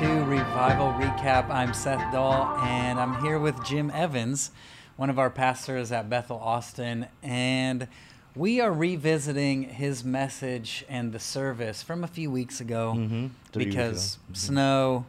to Revival Recap. I'm Seth Dahl, and I'm here with Jim Evans, one of our pastors at Bethel Austin, and we are revisiting his message and the service from a few weeks ago Mm-hmm. Because ago. Mhm. snow,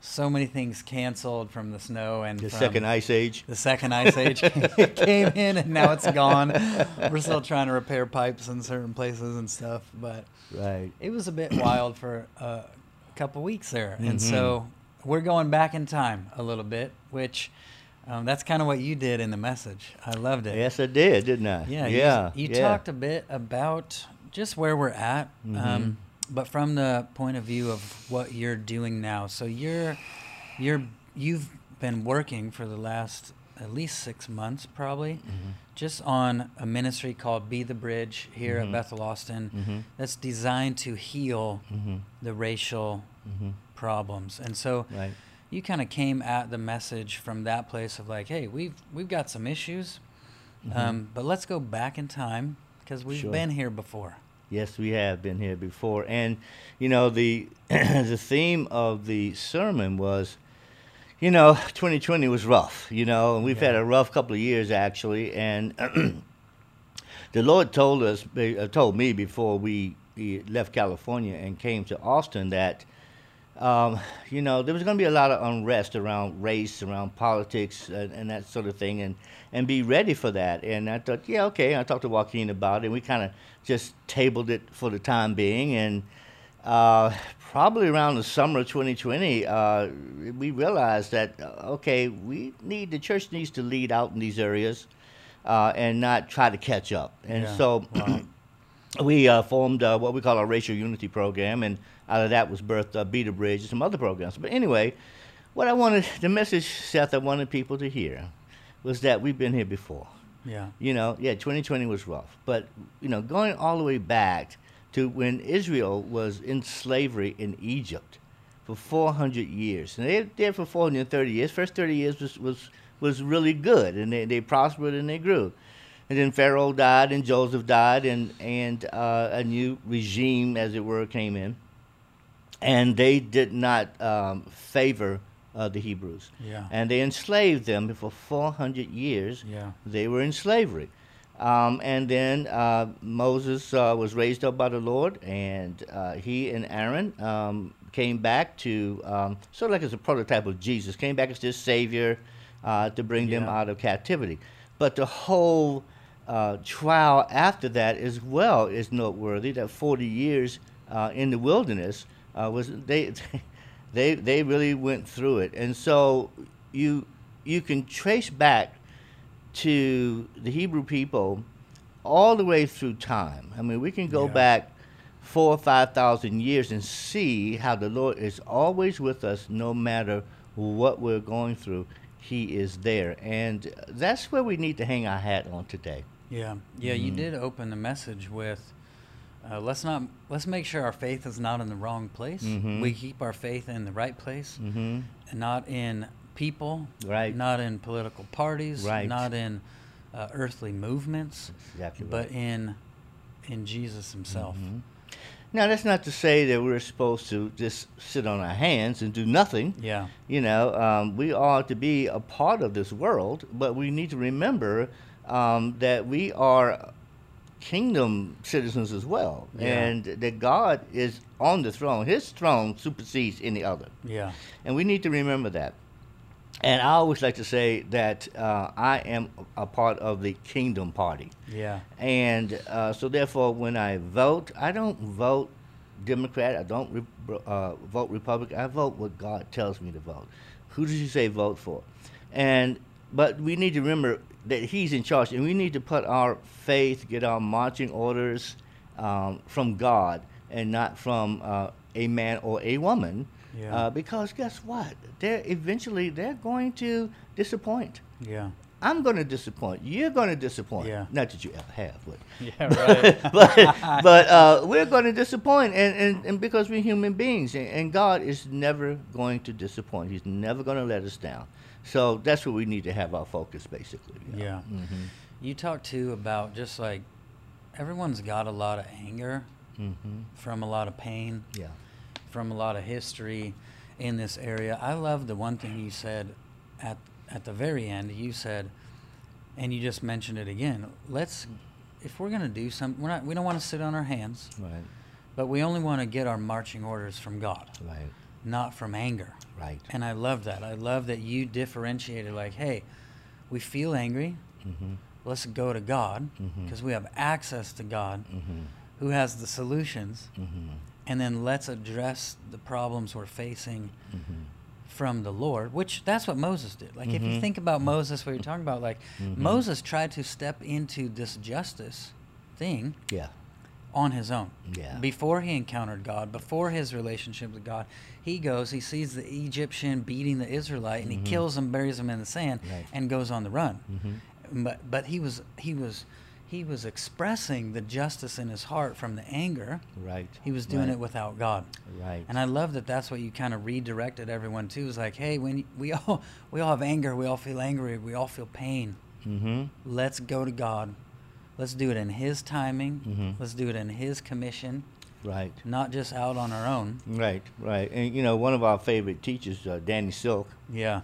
so many things canceled from the snow and The second ice age. the second ice age came in and now it's gone. We're still trying to repair pipes in certain places and stuff, but Right. it was a bit wild for uh, a couple weeks there, and Mhm. so we're going back in time a little bit, which um, that's kind of what you did in the message. I loved it. Yes, I did, didn't I? Yeah, Yeah. You, yeah. talked a bit about just where we're at, Mhm. um, but from the point of view of what you're doing now. So you're you're you've been working for the last at least six months, probably, Mhm. just on a ministry called Be the Bridge here Mhm. at Bethel Austin. Mhm. That's designed to heal Mhm. the racial Mhm. problems, and so Right. you kind of came at the message from that place of like, hey, we've we've got some issues, um, but let's go back in time because we've Sure. been here before. Yes, we have been here before, and you know the the theme of the sermon was, you know, 2020 was rough, you know, and we've had a rough couple of years actually, and the Lord told us, uh, told me before we, we left California and came to Austin that, um, you know, there was going to be a lot of unrest around race, around politics, and, and that sort of thing, and and be ready for that. And I thought, yeah, okay. I talked to Joaquin about it, and we kind of just tabled it for the time being. And uh, probably around the summer of 2020, uh, we realized that uh, okay, we need the church needs to lead out in these areas uh, and not try to catch up. And Yeah. so Wow. we uh, formed uh, what we call our racial unity program, and out of that was birthed uh, Be the Bridge and some other programs. But anyway, what I wanted, the message, Seth, I wanted people to hear was that we've been here before. Yeah, You know, yeah, 2020 was rough, but you know, going all the way back to when Israel was in slavery in Egypt for 400 years, and they were there for 430 years. First 30 years was was was really good, and they, they prospered and they grew. And then Pharaoh died, and Joseph died, and and uh, a new regime, as it were, came in, and they did not um, favor uh, the Hebrews, yeah, and they enslaved them for 400 years yeah, they were in slavery. Um, and then uh, Moses uh, was raised up by the Lord, and uh, he and Aaron um, came back to um, sort of like as a prototype of Jesus, came back as this savior uh, to bring them out of captivity. But the whole uh, trial after that as well is noteworthy. That 40 years uh, in the wilderness uh, was they they they really went through it, and so you you can trace back to the Hebrew people all the way through time. I mean, we can go Yeah. back four or five thousand years and see how the Lord is always with us, no matter what we're going through. He is there, and that's where we need to hang our hat on today. yeah, yeah. You Mhm. did open the message with. Uh, let's not let's make sure our faith is not in the wrong place. Mhm. We keep our faith in the right place, Mm-hmm. and not in people, Right. Not in political parties, Right. Not in uh, earthly movements, Exactly. but right. in in Jesus Himself. Mhm. Now, that's not to say that we're supposed to just sit on our hands and do nothing. Yeah, You know, um, we are to be a part of this world, but we need to remember um, that we are kingdom citizens as well, Yeah. and that God is on the throne. His throne supersedes any other, yeah, and we need to remember that. And I always like to say that uh, I am a part of the kingdom party. yeah, And uh, so, therefore, when I vote, I don't vote Democrat. I don't re- uh, vote Republican. I vote what God tells me to vote. Who does He say vote for? And but we need to remember that He's in charge, and we need to put our faith, get our marching orders um, from God, and not from uh, a man or a woman. Yeah. Uh, because guess what? They're eventually they're going to disappoint. yeah, I'm going to disappoint. You're going to disappoint. Yeah. Not that you ever have, but yeah. Right. but but uh, we're going to disappoint, and, and, and because we're human beings, and, and God is never going to disappoint. He's never going to let us down. So that's where we need to have our focus, basically. Yeah. Mm-hmm. You talked too about just like everyone's got a lot of anger Mm-hmm. from a lot of pain, Yeah. From a lot of history. in this area. I love the one thing you said at at the very end. You said, and you just mentioned it again. Let's, if we're gonna do something, we're not. We don't want to sit on our hands, Right. but we only want to get our marching orders from God, Right. not from anger. Right. And I love that. I love that you differentiated. Like, hey, we feel angry. Mm-hmm. Let's go to God because we have access to God, Mm-hmm. who has the solutions, Mm-hmm. And then let's address the problems we're facing Mm-hmm. from the Lord, which that's what Moses did. Like if you Mhm. think about Moses, what you're talking about, like Mhm. Moses tried to step into this justice thing Yeah. on his own. Yeah. Before he encountered God, before his relationship with God, he goes, he sees the Egyptian beating the Israelite and he kills him, buries him in the sand, Right. and goes on the run. Mm-hmm. But but he was he was he was expressing the justice in his heart from the anger. Right. He was doing right. it without God. Right. And I love that that's what you kind of redirected everyone to. Is like, hey, when we all we all have anger, we all feel angry, we all feel pain. mm-hmm. Let's go to God. Let's do it in His timing. Mm-hmm. Let's do it in His commission, Right. not just out on our own. Right. Right. And you know, one of our favorite teachers, uh, Danny Silk. Yeah,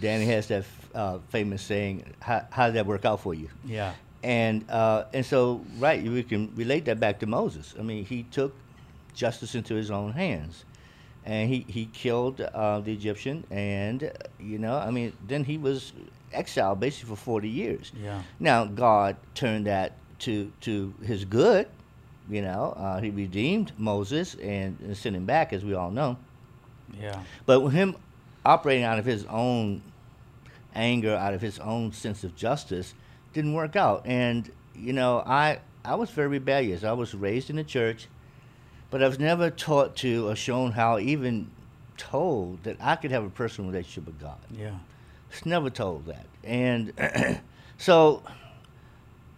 Danny has that uh, famous saying, how, "How did that work out for you?" yeah, And uh, and so, right, we can relate that back to Moses. I mean, he took justice into his own hands, and he he killed uh, the Egyptian, and you know, I mean, then he was exiled basically for forty years. yeah, Now God turned that to to his good. You know, uh, he redeemed Moses and, and sent him back, as we all know. yeah, But with him operating out of his own anger, out of his own sense of justice, didn't work out. And you know, I I was very rebellious. I was raised in the church, but I was never taught to or shown how, even told that I could have a personal relationship with God. yeah, it's never told that. And so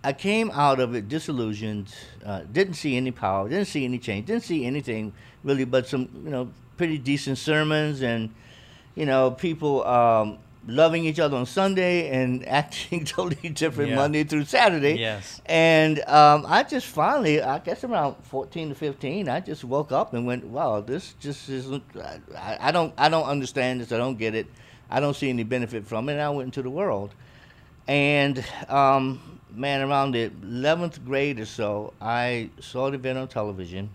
I came out of it disillusioned, uh, didn't see any power, didn't see any change, didn't see anything really but some, you know, pretty decent sermons and, you know, people um, loving each other on Sunday and acting totally different Yeah. Monday through Saturday. yes, And um, I just finally, I guess around 14 to 15, I just woke up and went, "Wow, this just isn't. I, I don't, I don't understand this. I don't get it. I don't see any benefit from it." And I went into the world, and um, man, around the 11th grade or so, I saw an event on television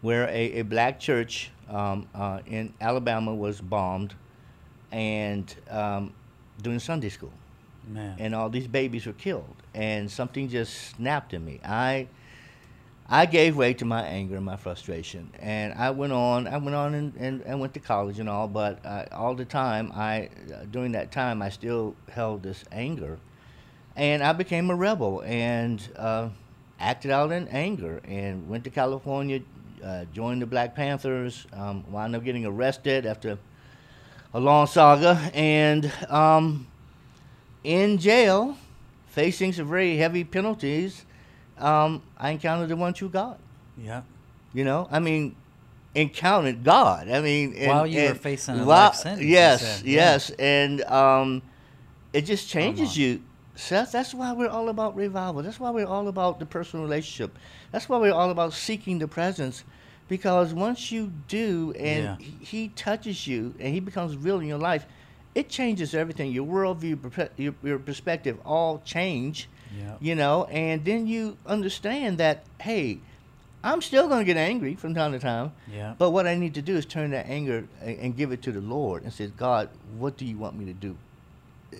where a, a black church um, uh, in Alabama was bombed, and um, during Sunday school. Man, and all these babies were killed and something just snapped in me. I i gave way to my anger and my frustration and i went on i went on and, and, and went to college and all but uh, all the time i uh, during that time i still held this anger and i became a rebel and uh, acted out in anger and went to california uh, joined the black panthers um, wound up getting arrested after a long saga and um, in jail, facing some very heavy penalties, um, I encountered the one true God. yeah, You know, I mean, encountered God. I mean, and- While you were facing a while- life sentence, Yes, yeah. yes, and um, it just changes you. Seth, that's why we're all about revival. That's why we're all about the personal relationship. That's why we're all about seeking the presence. Because once you do, and Yeah. he, he touches you, and he becomes real in your life, it changes everything. Your worldview, your, your perspective, all change yeah, you know? And then you understand that hey i'm still going to get angry from time to time yeah, but what i need to do is turn that anger and, and give it to the lord and say god what do you want me to do?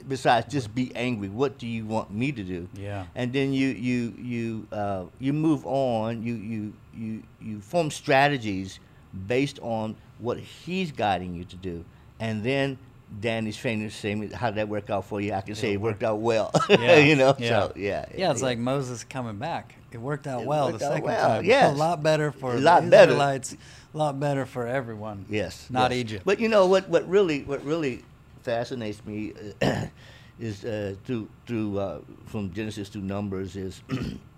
Besides just be angry what do you want me to do? Yeah, and then you you you uh, you move on you you you you form strategies based on what he's guiding you to do and then Danny's famous saying, "How did that work out for you?" I can say It it worked worked. out well. Yeah, you know, yeah. so yeah, yeah. It's like Moses coming back. It worked out It well worked the out second well, time. yes. a lot better for A the lot better. Israelites. A lot better for everyone. Yes, Not yes. Egypt. But you know what? What really, what really fascinates me uh, is uh, through through uh, from Genesis to Numbers is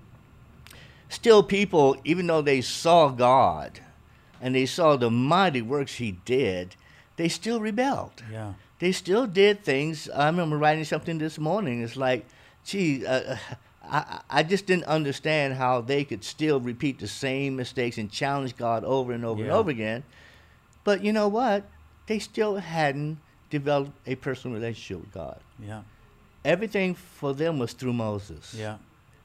still people, even though they saw God and they saw the mighty works He did, they still rebelled. Yeah, They still did things. I remember writing something this morning. It's like, gee. Uh, I, I just didn't understand how they could still repeat the same mistakes and challenge God over and over and over again But you know what? They still hadn't developed a personal relationship with God. Yeah. Everything for them was through Moses. Yeah.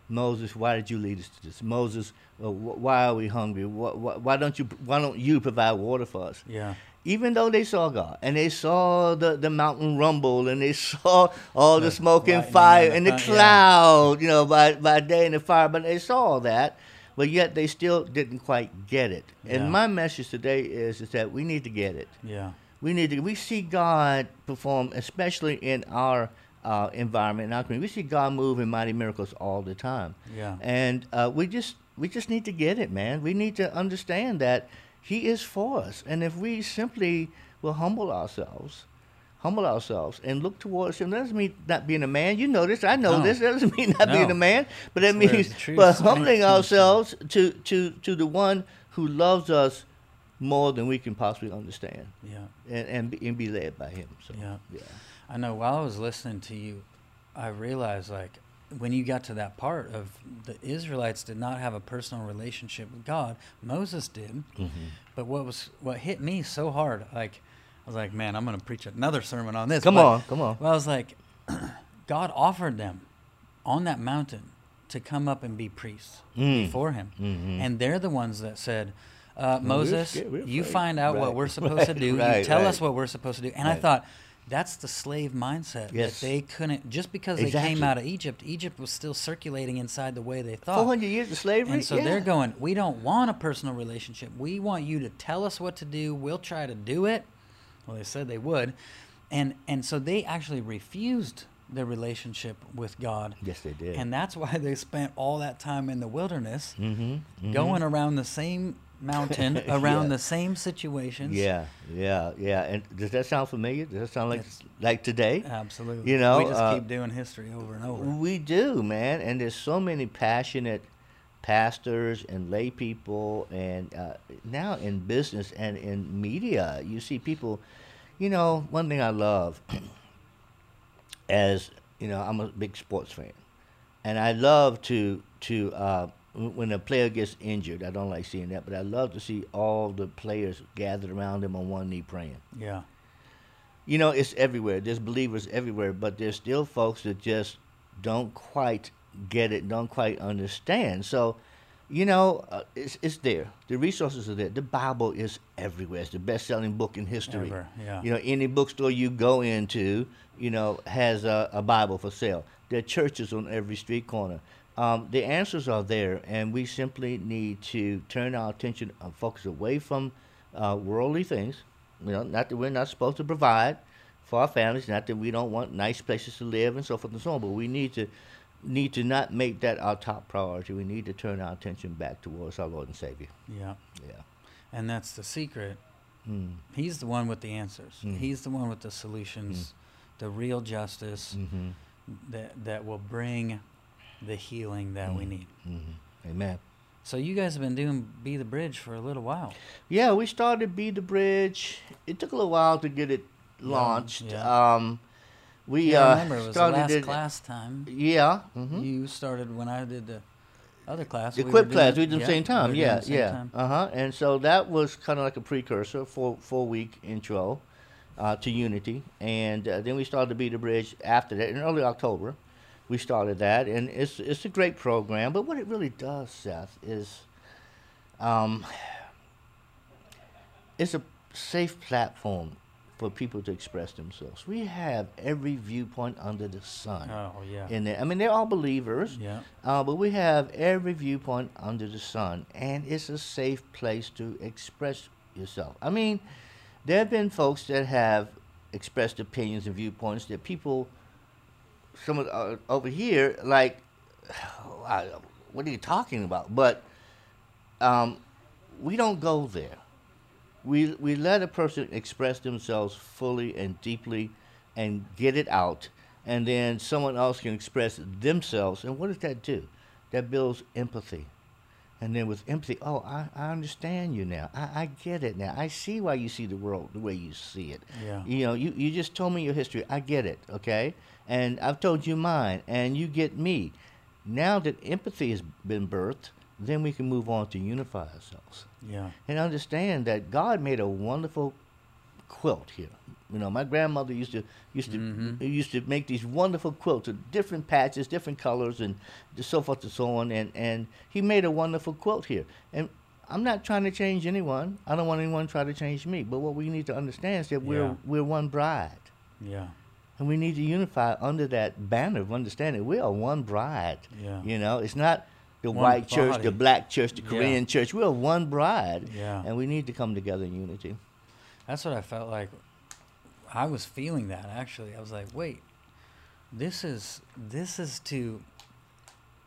Moses, why did you lead us to this? Moses, uh, wh- why are we hungry? Why, why, why don't you why don't you provide water for us? Yeah. Even though they saw God and they saw the, the mountain rumble and they saw all the, The smoke and fire and the and the thun- yeah. cloud, you know, by, by day and the fire, but they saw all that, but yet they still didn't quite get it. Yeah. And my message today is, is that we need to get it. Yeah. We need to. We see God perform, especially in our uh, environment, in our community. We see God move in mighty miracles all the time. Yeah. And uh, we just we just need to get it, man. We need to understand that He is for us, and if we simply will humble ourselves, humble ourselves, and look towards Him, that doesn't mean not being a man. You know this. I know No. this. That doesn't mean not being a man, but that That's means but humbling ourselves to to to the One who loves us more than we can possibly understand Yeah. and and be, and be led by him. So Yeah. yeah, I know while I was listening to you, I realized like when you got to that part of the Israelites did not have a personal relationship with God. Moses did. But what was what hit me so hard, like I was like, man, I'm gonna preach another sermon on this. Come But- on, come on. Well, I was like, God offered them on that mountain to come up and be priests Mm. before Him, Mhm. and they're the ones that said. Uh, we're Moses, scared, we're you find out what we're supposed to right, do. you tell right. us what we're supposed to do. And I thought, that's the slave mindset Yes. that they couldn't just because they came out of Egypt. Egypt was still circulating inside the way they thought. Four hundred years of slavery. And so yeah. they're going, we don't want a personal relationship. We want you to tell us what to do. We'll try to do it. Well, they said they would. And and so they actually refused their relationship with God. Yes, they did. And that's why they spent all that time in the wilderness mm-hmm, going around the same mountain, around Yeah. the same situations. Yeah, yeah, yeah. And does that sound familiar? Does that sound like It's- like today? Absolutely. You know, we just uh, keep doing history over and over. We do, man. And there's so many passionate pastors and lay people, and uh, now in business and in media, you see people. You know, one thing I love, as you know, I'm a big sports fan, and I love to to uh, when a player gets injured. I don't like seeing that, but I love to see all the players gathered around him on one knee praying Yeah. you know, it's everywhere. There's believers everywhere, but there's still folks that just don't quite get it, don't quite understand. So, you know, uh, it's, it's there. The resources are there. The Bible is everywhere. It's the best-selling book in history. Ever, yeah. You know, any bookstore you go into, you know, has a, a Bible for sale. There are churches on every street corner. Um, the answers are there, and we simply need to turn our attention and focus away from uh, worldly things. You know, not that we're not supposed to provide for our families, not that we don't want nice places to live and so forth and so on, but we need to need to not make that our top priority. We need to turn our attention back towards our Lord and Savior. Yeah. Yeah. And that's the secret. Mm. He's the one with the answers. Mm. He's the one with the solutions, the real justice Mm-hmm. that that will bring the healing that we Mm. need. Mm-hmm. Amen. So you guys have been doing Be the Bridge for a little while. Yeah, we started Be the Bridge. It took a little while to get it launched. yeah. Um, we Yeah, I uh, it was started last it. class time. Yeah. hmm You started when I did the other class. The we class, we did the same time. doing Yeah, same yeah. Uh huh. And so that was kind of like a precursor, four four week intro uh, to Unity, and uh, then we started to Be the Bridge after that in early October. We started that, and it's it's a great program. But what it really does, Seth, is um, it's a safe platform for people to express themselves. We have every viewpoint under the sun Oh yeah. in there. I mean, they're all believers. yeah. Uh, but we have every viewpoint under the sun, and it's a safe place to express yourself. I mean, there have been folks that have expressed opinions and viewpoints that people, some of, uh, over here, like, "Wow, what are you talking about? But um, we don't go there. We we let a person express themselves fully and deeply, and get it out, and then someone else can express themselves. And what does that do? That builds empathy. And then with empathy, oh, I, I understand you now. I, I get it now. I see why you see the world the way you see it. Yeah. You know, you, you just told me your history. I get it, okay? And I've told you mine, and you get me. Now that empathy has been birthed, then we can move on to unify ourselves Yeah. and understand that God made a wonderful quilt here. You know, my grandmother used to used to Mhm. used to make these wonderful quilts of different patches, different colors, and so forth and so on. And and he made a wonderful quilt here. And I'm not trying to change anyone. I don't want anyone to try to change me. But what we need to understand is that we're Yeah. we're one bride. Yeah. And we need to unify under that banner of understanding. We are one bride. Yeah. You know, it's not the One white church, the black church, the Yeah. Korean church. We are one bride. Yeah. And we need to come together in unity. That's what I felt like. I was feeling that actually. I was like, wait, this is this is to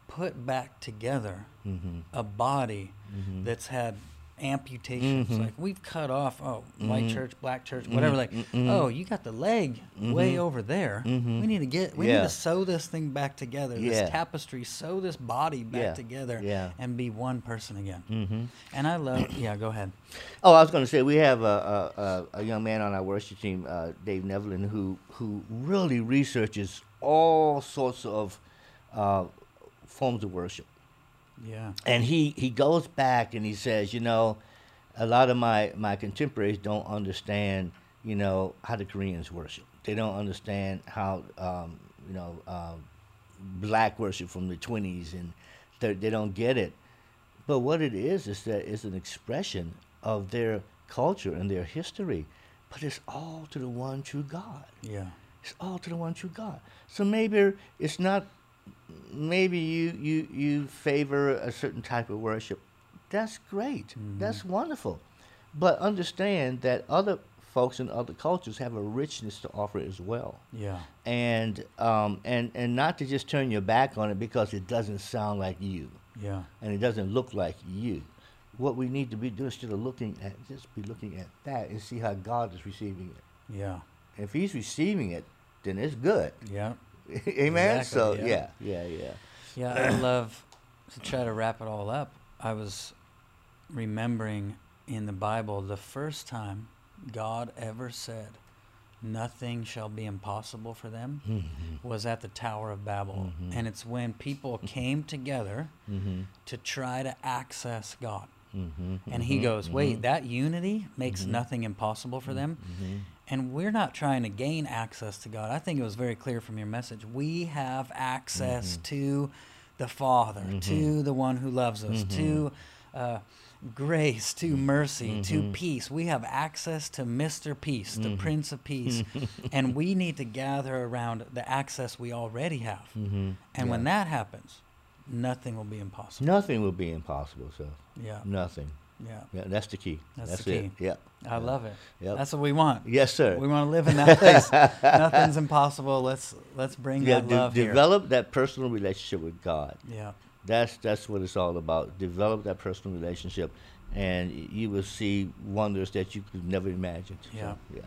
put back together Mm-hmm. a body Mhm. that's had amputations. Mhm. Like we've cut off oh white Mhm. church, black church, whatever. Like Mhm. oh you got the leg way Mhm. over there. Mhm. We need to get we need to sew this thing back together. Yeah. This tapestry, sew this body back Yeah. together Yeah. and be one person again. Mm-hmm. And I love yeah. Go ahead. Oh, I was going to say we have a, a, a, young man on our worship team, uh, Dave Nevelin, who who really researches all sorts of uh, forms of worship, Yeah. and he he goes back and he says, you know, a lot of my my contemporaries don't understand, you know, how the Koreans worship. They don't understand how um, you know uh, black worship from the twenties, and they they don't get it. But what it is is that it's an expression of their culture and their history, but it's all to the one true God. Yeah. It's all to the one true God. So maybe it's not. Maybe you you you favor a certain type of worship. That's great. That's wonderful. But understand that other folks in other cultures have a richness to offer as well Yeah. and um, and and not to just turn your back on it because it doesn't sound like you Yeah. and it doesn't look like you. What we need to be doing instead of looking at just be looking at that and see how God is receiving it. Yeah. If He's receiving it, then it's good. Yeah. Amen. Exactly, so yeah. yeah, yeah, yeah. Yeah, I love to try to wrap it all up. I was remembering in the Bible the first time God ever said, Nothing shall be impossible for them, Mm-hmm. was at the Tower of Babel. And it's when people came together Mm-hmm. to try to access God. Mm-hmm. And he goes, Wait, that unity makes nothing impossible for them. Mm-hmm. And we're not trying to gain access to God. I think it was very clear from your message. We have access Mm-hmm. to the Father, to the one who loves us, Mm-hmm. to uh, grace, to mercy, to peace. We have access to Mr. Peace, the Prince of Peace. and we need to gather around the access we already have. Mm-hmm. And when that happens, nothing will be impossible. Nothing will be impossible, so Yeah. nothing. Yeah. Yeah, that's the key. That's the it. key. Yeah. I love it. Yep. That's what we want. Yes, sir. We want to live in that place. Nothing's impossible. Let's let's bring yeah, that de- love here. develop that personal relationship with God. Yeah. That's that's what it's all about. Develop that personal relationship, and you will see wonders that you could never imagine. So, Yeah. yeah,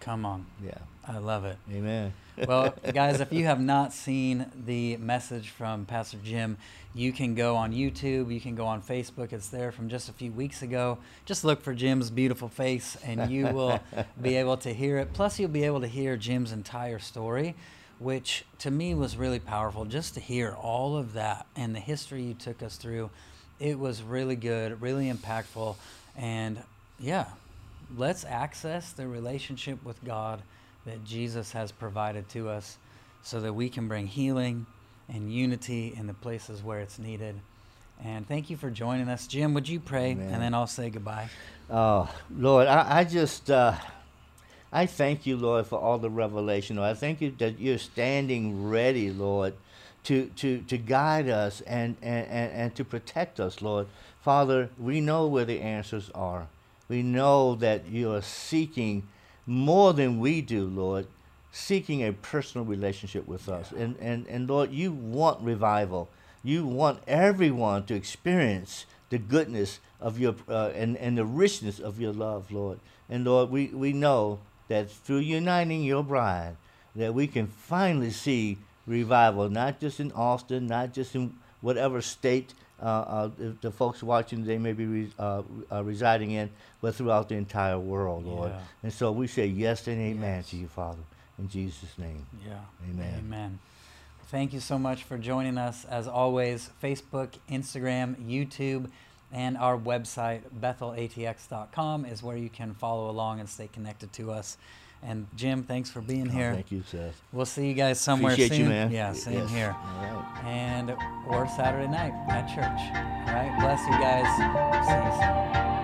Come on. yeah. I love it. Amen. Well, guys, if you have not seen the message from Pastor Jim, you can go on YouTube, you can go on Facebook. It's there from just a few weeks ago. Just look for Jim's beautiful face and you will be able to hear it. Plus, you'll be able to hear Jim's entire story, which to me was really powerful just to hear all of that and the history you took us through. It was really good, really impactful. And yeah, let's access the relationship with God that Jesus has provided to us so that we can bring healing and unity in the places where it's needed. And thank you for joining us. Jim, would you pray? Amen. And then I'll say goodbye. Oh, Lord, I, I just, uh, I thank you, Lord, for all the revelation. Lord. I thank you that you're standing ready, Lord, to, to, to guide us and, and, and, and to protect us, Lord. Father, we know where the answers are. We know that you are seeking more than we do, Lord, seeking a personal relationship with us. And, and, and Lord, you want revival. You want everyone to experience the goodness of your uh, and, and the richness of your love, Lord. And Lord, we, we know that through uniting your bride, that we can finally see revival, not just in Austin, not just in whatever state the, the folks watching they may be re, uh, uh, residing in, but throughout the entire world, Lord. Yeah. And so we say yes and amen Yes. to you, Father, in Jesus' name. Yeah. Amen. Amen. thank you so much for joining us. As always, Facebook, Instagram, YouTube, and our website, bethelatx.com, is where you can follow along and stay connected to us. And Jim, thanks for being Oh, here. thank you, Seth. We'll see you guys somewhere Appreciate soon. you, man. Yeah, same Yes. here. All right. And or Saturday night at church. All right, bless you guys. See you soon.